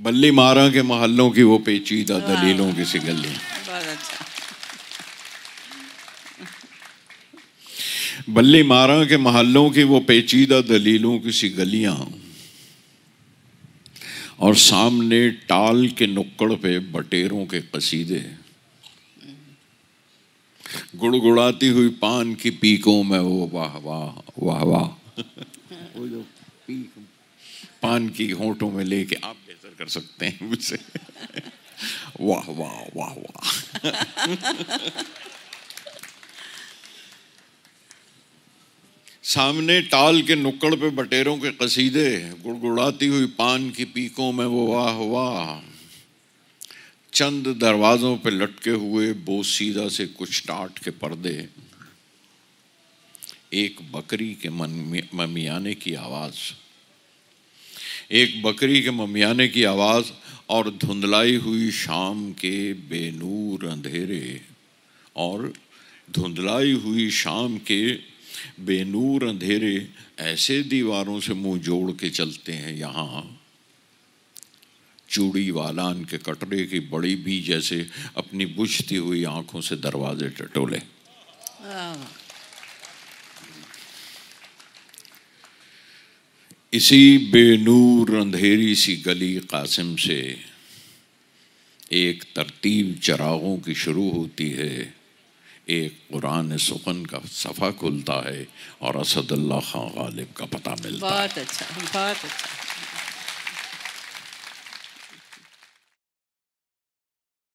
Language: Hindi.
बल्ली मारा के मोहल्लों की वो पेचीदा दलीलों की सी गलियाँ बहुत अच्छा। बल्ली मारा के मोहल्लों की वो पेचीदा दलीलों की सी गलियाँ और सामने टाल के नुक्कड़ पे बटेरों के कसीदे। गुड़गुड़ाती हुई पान की पीकों में वो वाह वाह वाह वाह। वो जो पीक पान की होठों में लेके आप कर सकते हैं मुझसे वाह वाह वाह वाह। सामने टाल के नुक्कड़ पे बटेरों के कसीदे, गुड़गुड़ाती हुई पान की पीकों में वो वाह वाह। चंद दरवाजों पे लटके हुए बोसीदा से कुछ टाट के पर्दे। एक बकरी के मन, ममियाने की आवाज़। एक बकरी के ममियाने की आवाज़ और धुंधलाई हुई शाम के बेनूर अंधेरे और धुंधलाई हुई शाम के बेनूर अंधेरे ऐसे दीवारों से मुँह जोड़ के चलते हैं यहाँ। चूड़ी वालान के कटरे की बड़ी भी जैसे अपनी बुझती हुई आँखों से दरवाजे टटोले। इसी बेनूर अंधेरी सी गली कासिम से एक तरतीब चरागों की शुरू होती है। एक कुरान सुखन का सफ़ा खुलता है और असदुल्ला खां गालिब का पता मिलता है। बहुत अच्छा बहुत अच्छा।